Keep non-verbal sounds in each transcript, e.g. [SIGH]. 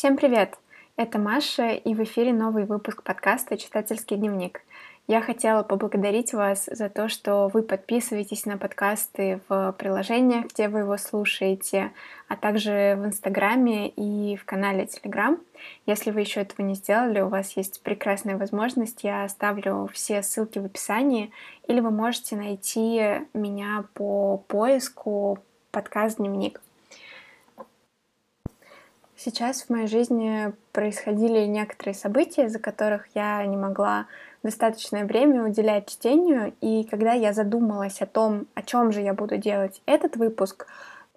Всем привет! Это Маша, и в эфире новый выпуск подкаста «Читательский дневник». Я хотела поблагодарить вас за то, что вы подписываетесь на подкасты в приложениях, где вы его слушаете, а также в Инстаграме и в канале Телеграм. Если вы еще этого не сделали, у вас есть прекрасная возможность. Я оставлю все ссылки в описании, или вы можете найти меня по поиску подкаст «Дневник». Сейчас в моей жизни происходили некоторые события, из-за которых я не могла достаточное время уделять чтению, и когда я задумалась о том, о чем же я буду делать этот выпуск,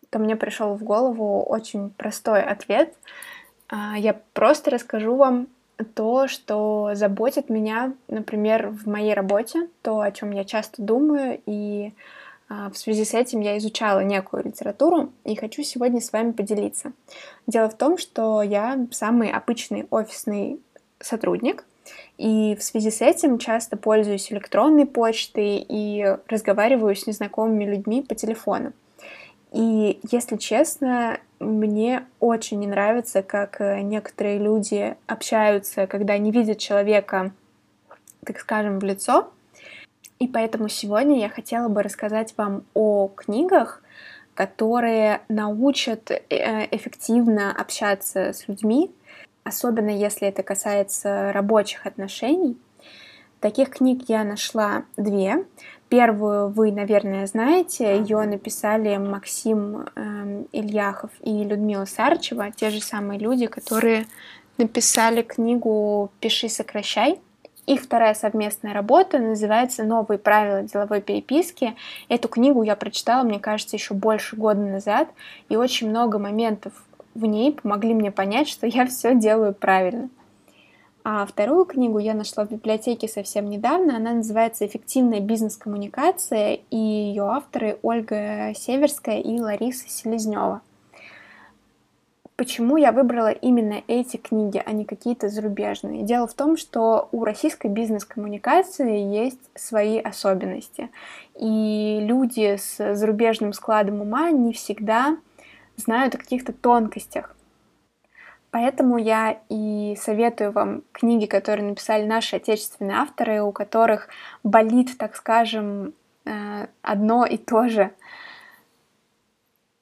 то мне пришел в голову очень простой ответ. А, я просто расскажу вам то, что заботит меня, например, в моей работе, то, о чем я часто думаю, и в связи с этим я изучала некую литературу и хочу сегодня с вами поделиться. Дело в том, что я самый обычный офисный сотрудник, и в связи с этим часто пользуюсь электронной почтой и разговариваю с незнакомыми людьми по телефону. И, если честно, мне очень не нравится, как некоторые люди общаются, когда не видят человека, так скажем, в лицо, и поэтому сегодня я хотела бы рассказать вам о книгах, которые научат э, эффективно общаться с людьми, особенно если это касается рабочих отношений. Таких книг я нашла две. Первую вы, наверное, знаете. Ее написали Максим э, Ильяхов и Людмила Сарчева, те же самые люди, которые написали книгу «Пиши, сокращай». Их вторая совместная работа называется «Новые правила деловой переписки». Эту книгу я прочитала, мне кажется, еще больше года назад, и очень много моментов в ней помогли мне понять, что я все делаю правильно. А вторую книгу я нашла в библиотеке совсем недавно. Она называется «Эффективная бизнес-коммуникация», и ее авторы Ольга Северская и Лариса Селезнева – Почему я выбрала именно эти книги, а не какие-то зарубежные? Дело в том, что у российской бизнес-коммуникации есть свои особенности. И люди с зарубежным складом ума не всегда знают о каких-то тонкостях. Поэтому я и советую вам книги, которые написали наши отечественные авторы, у которых болит, так скажем, э, одно и то же –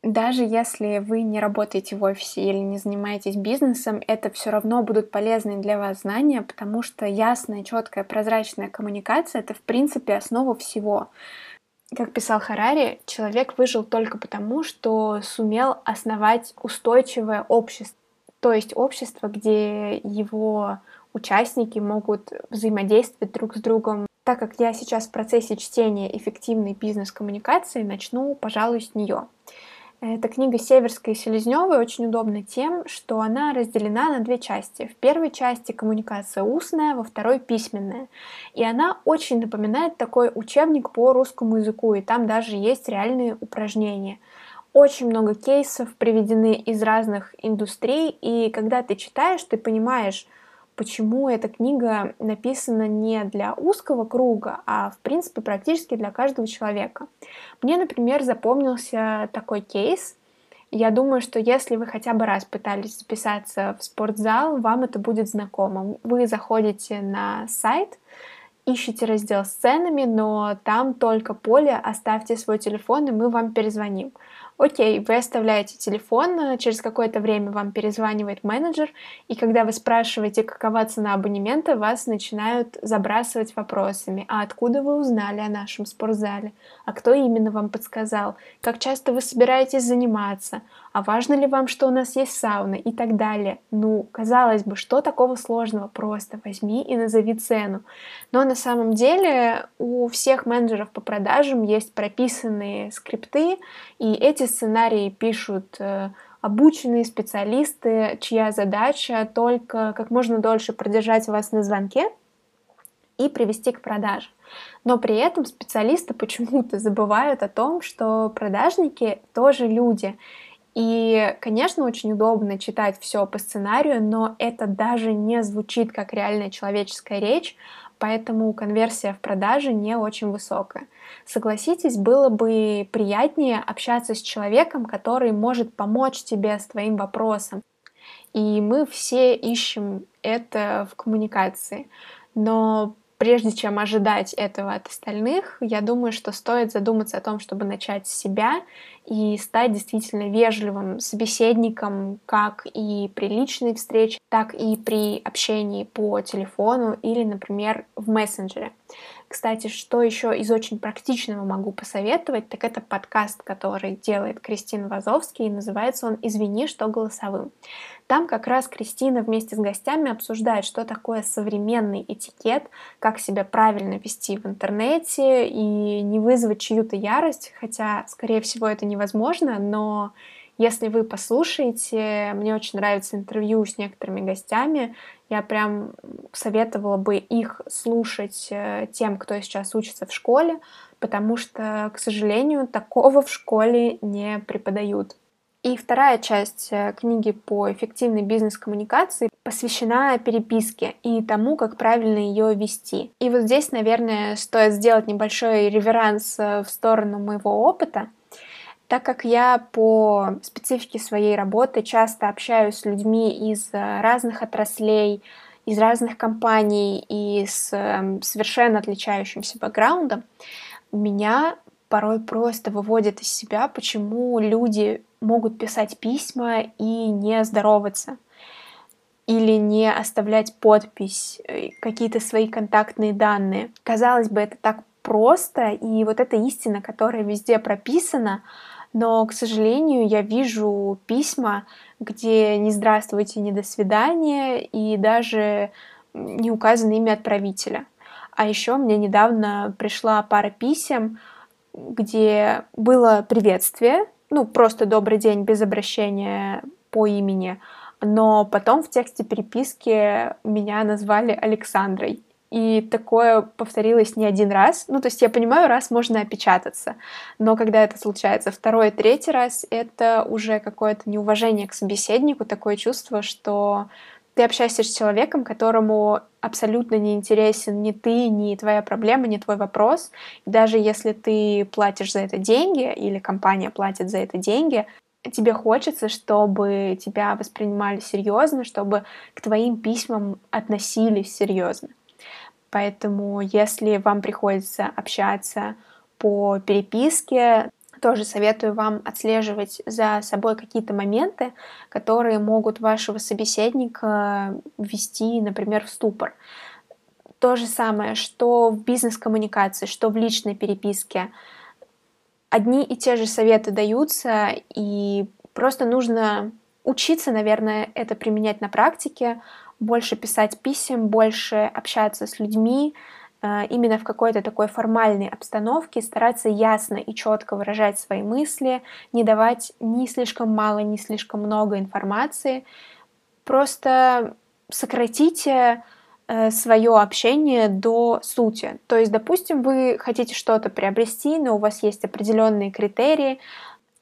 даже если вы не работаете в офисе или не занимаетесь бизнесом, это все равно будут полезные для вас знания, потому что ясная, четкая, прозрачная коммуникация — это, в принципе, основа всего. Как писал Харари, человек выжил только потому, что сумел основать устойчивое общество, то есть общество, где его участники могут взаимодействовать друг с другом. Так как я сейчас в процессе чтения эффективной бизнес-коммуникации, начну, пожалуй, с нее. Эта книга Северской и Селезневой очень удобна тем, что она разделена на две части. В первой части коммуникация устная, во второй письменная. И она очень напоминает такой учебник по русскому языку, и там даже есть реальные упражнения. Очень много кейсов приведены из разных индустрий, и когда ты читаешь, ты понимаешь, почему эта книга написана не для узкого круга, а в принципе практически для каждого человека. Мне, например, запомнился такой кейс. Я думаю, что если вы хотя бы раз пытались записаться в спортзал, вам это будет знакомо. Вы заходите на сайт, ищите раздел с ценами, но там только поле «Оставьте свой телефон, и мы вам перезвоним». Окей, вы оставляете телефон, э, через какое-то время вам перезванивает менеджер, и когда вы спрашиваете, какова цена абонемента, вас начинают забрасывать вопросами. А откуда вы узнали о нашем спортзале? А кто именно вам подсказал? Как часто вы собираетесь заниматься? А важно ли вам, что у нас есть сауна? И так далее. Ну, казалось бы, что такого сложного? Просто возьми и назови цену. Но на самом деле у всех менеджеров по продажам есть прописанные скрипты, и эти сценарии пишут э, обученные специалисты, чья задача только как можно дольше продержать вас на звонке и привести к продаже. Но при этом специалисты [LAUGHS] почему-то забывают о том, что продажники тоже люди. И, конечно, очень удобно читать все по сценарию, но это даже не звучит как реальная человеческая речь, поэтому конверсия в продаже не очень высокая. Согласитесь, было бы приятнее общаться с человеком, который может помочь тебе с твоим вопросом. И мы все ищем это в коммуникации. Но прежде чем ожидать этого от остальных, я думаю, что стоит задуматься о том, чтобы начать с себя и стать действительно вежливым собеседником как и при личной встрече, так и при общении по телефону или, например, в мессенджере. Кстати, что еще из очень практичного могу посоветовать, так это подкаст, который делает Кристина Вазовский, и называется он «Извини, что голосовым». Там как раз Кристина вместе с гостями обсуждает, что такое современный этикет, как себя правильно вести в интернете и не вызвать чью-то ярость, хотя, скорее всего, это невозможно, но если вы послушаете, мне очень нравится интервью с некоторыми гостями, я прям советовала бы их слушать э, тем, кто сейчас учится в школе, потому что, к сожалению, такого в школе не преподают. И вторая часть э, книги по эффективной бизнес-коммуникации посвящена переписке и тому, как правильно ее вести. И вот здесь, наверное, стоит сделать небольшой реверанс э, в сторону моего опыта, так как я по специфике своей работы часто общаюсь с людьми из э, разных отраслей, из разных компаний и с эм, совершенно отличающимся бэкграундом, меня порой просто выводит из себя, почему люди могут писать письма и не здороваться или не оставлять подпись, э, какие-то свои контактные данные. Казалось бы, это так просто, и вот эта истина, которая везде прописана, но, к сожалению, я вижу письма, где не здравствуйте, не до свидания, и даже не указано имя отправителя. А еще мне недавно пришла пара писем, где было приветствие, ну, просто добрый день без обращения по имени, но потом в тексте переписки меня назвали Александрой. И такое повторилось не один раз. Ну, то есть я понимаю, раз можно опечататься, но когда это случается второй, третий раз, это уже какое-то неуважение к собеседнику, такое чувство, что ты общаешься с человеком, которому абсолютно не интересен ни ты, ни твоя проблема, ни твой вопрос. И даже если ты платишь за это деньги или компания платит за это деньги, тебе хочется, чтобы тебя воспринимали серьезно, чтобы к твоим письмам относились серьезно. Поэтому, если вам приходится общаться по переписке, тоже советую вам отслеживать за собой какие-то моменты, которые могут вашего собеседника ввести, например, в ступор. То же самое, что в бизнес-коммуникации, что в личной переписке. Одни и те же советы даются, и просто нужно учиться, наверное, это применять на практике, больше писать писем, больше общаться с людьми, э, именно в какой-то такой формальной обстановке, стараться ясно и четко выражать свои мысли, не давать ни слишком мало, ни слишком много информации. Просто сократите э, свое общение до сути. То есть, допустим, вы хотите что-то приобрести, но у вас есть определенные критерии,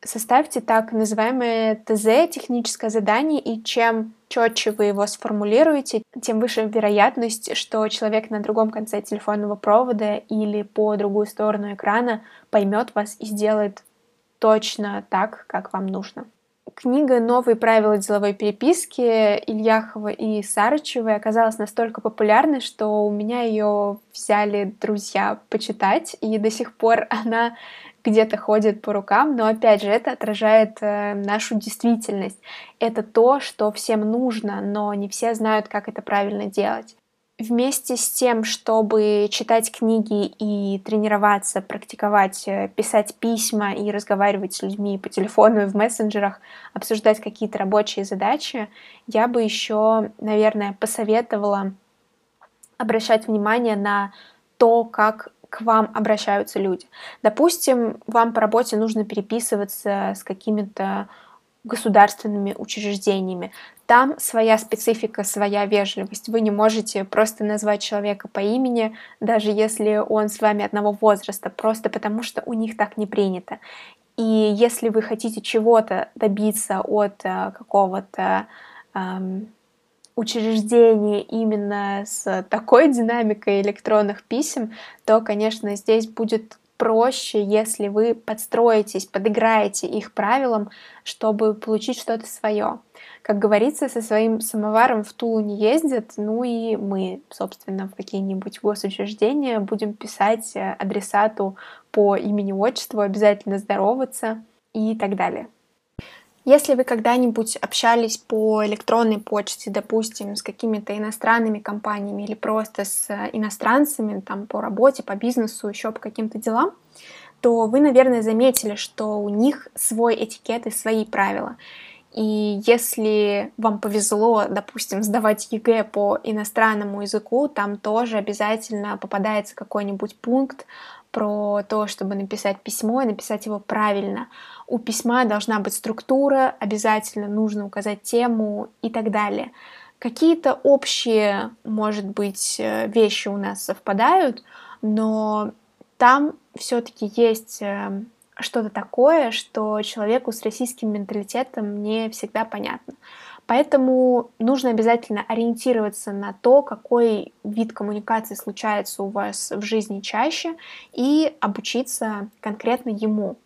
составьте так называемое ТЗ, техническое задание, и чем четче вы его сформулируете, тем выше вероятность, что человек на другом конце телефонного провода или по другую сторону экрана поймет вас и сделает точно так, как вам нужно. Книга «Новые правила деловой переписки» Ильяхова и Сарычевой оказалась настолько популярной, что у меня ее взяли друзья почитать, и до сих пор она где-то ходит по рукам, но опять же это отражает э, нашу действительность. Это то, что всем нужно, но не все знают, как это правильно делать. Вместе с тем, чтобы читать книги и тренироваться, практиковать, э, писать письма и разговаривать с людьми по телефону и в мессенджерах, обсуждать какие-то рабочие задачи, я бы еще, наверное, посоветовала обращать внимание на то, как к вам обращаются люди. Допустим, вам по работе нужно переписываться с какими-то государственными учреждениями. Там своя специфика, своя вежливость. Вы не можете просто назвать человека по имени, даже если он с вами одного возраста, просто потому что у них так не принято. И если вы хотите чего-то добиться от э, какого-то эм, учреждение именно с такой динамикой электронных писем, то, конечно, здесь будет проще, если вы подстроитесь, подыграете их правилам, чтобы получить что-то свое. Как говорится, со своим самоваром в Тулу не ездят, ну и мы, собственно, в какие-нибудь госучреждения будем писать э, адресату по имени-отчеству, обязательно здороваться и так далее. Если вы когда-нибудь общались по электронной почте, допустим, с какими-то иностранными компаниями или просто с иностранцами, там, по работе, по бизнесу, еще по каким-то делам, то вы, наверное, заметили, что у них свой этикет и свои правила. И если вам повезло, допустим, сдавать ЕГЭ по иностранному языку, там тоже обязательно попадается какой-нибудь пункт про то, чтобы написать письмо и написать его правильно. У письма должна быть структура, обязательно нужно указать тему и так далее. Какие-то общие, может быть, э, вещи у нас совпадают, но там все-таки есть э, что-то такое, что человеку с российским менталитетом не всегда понятно. Поэтому нужно обязательно ориентироваться на то, какой вид коммуникации случается у вас в жизни чаще, и обучиться конкретно ему.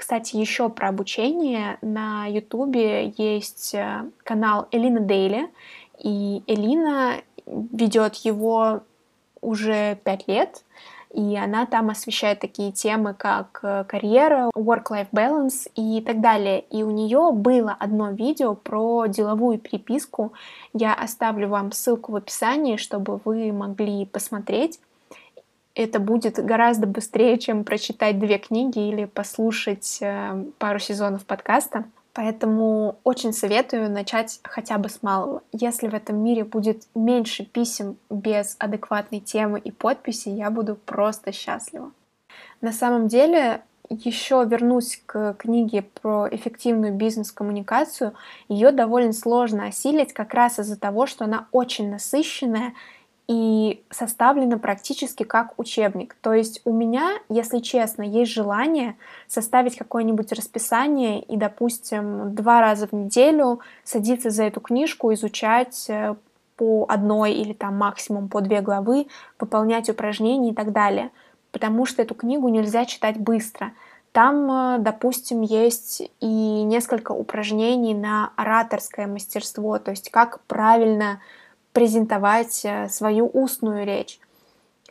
Кстати, еще про обучение. На Ютубе есть э, канал Элина Дейли, и Элина ведет его уже пять лет и она там освещает такие темы, как э, карьера, work-life balance и так далее. И у нее было одно видео про деловую переписку. Я оставлю вам ссылку в описании, чтобы вы могли посмотреть. Это будет гораздо быстрее, чем прочитать две книги или послушать э, пару сезонов подкаста. Поэтому очень советую начать хотя бы с малого. Если в этом мире будет меньше писем без адекватной темы и подписи, я буду просто счастлива. На самом деле, еще вернусь к книге про эффективную бизнес-коммуникацию. Ее довольно сложно осилить как раз из-за того, что она очень насыщенная и составлена практически как учебник. То есть у меня, если честно, есть желание составить какое-нибудь расписание и, допустим, два раза в неделю садиться за эту книжку, изучать э, по одной или там максимум по две главы, выполнять упражнения и так далее. Потому что эту книгу нельзя читать быстро. Там, э, допустим, есть и несколько упражнений на ораторское мастерство, то есть как правильно презентовать э, свою устную речь.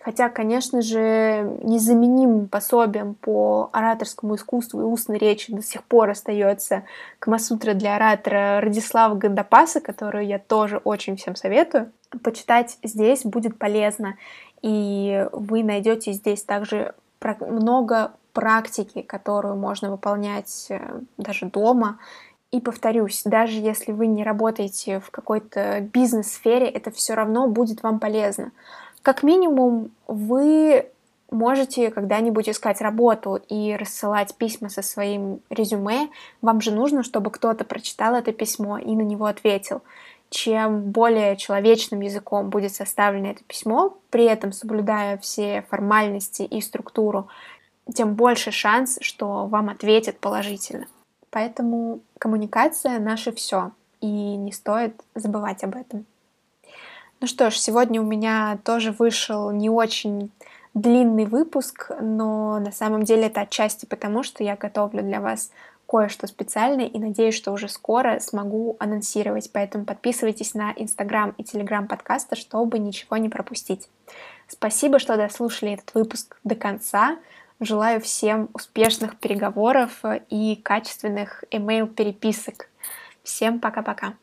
Хотя, конечно же, незаменимым пособием по ораторскому искусству и устной речи до сих пор остается Камасутра для оратора Радислава Гандапаса, которую я тоже очень всем советую. Почитать здесь будет полезно, и вы найдете здесь также много практики, которую можно выполнять э, даже дома, и повторюсь, даже если вы не работаете в какой-то бизнес-сфере, это все равно будет вам полезно. Как минимум, вы можете когда-нибудь искать работу и рассылать письма со своим резюме. Вам же нужно, чтобы кто-то прочитал это письмо и на него ответил. Чем более человечным языком будет составлено это письмо, при этом соблюдая все формальности и структуру, тем больше шанс, что вам ответят положительно. Поэтому коммуникация — наше все, и не стоит забывать об этом. Ну что ж, сегодня у меня тоже вышел не очень длинный выпуск, но на самом деле это отчасти потому, что я готовлю для вас кое-что специальное и надеюсь, что уже скоро смогу анонсировать. Поэтому подписывайтесь на Инстаграм и Телеграм подкаста, чтобы ничего не пропустить. Спасибо, что дослушали этот выпуск до конца. Желаю всем успешных переговоров и качественных email-переписок. Всем пока-пока.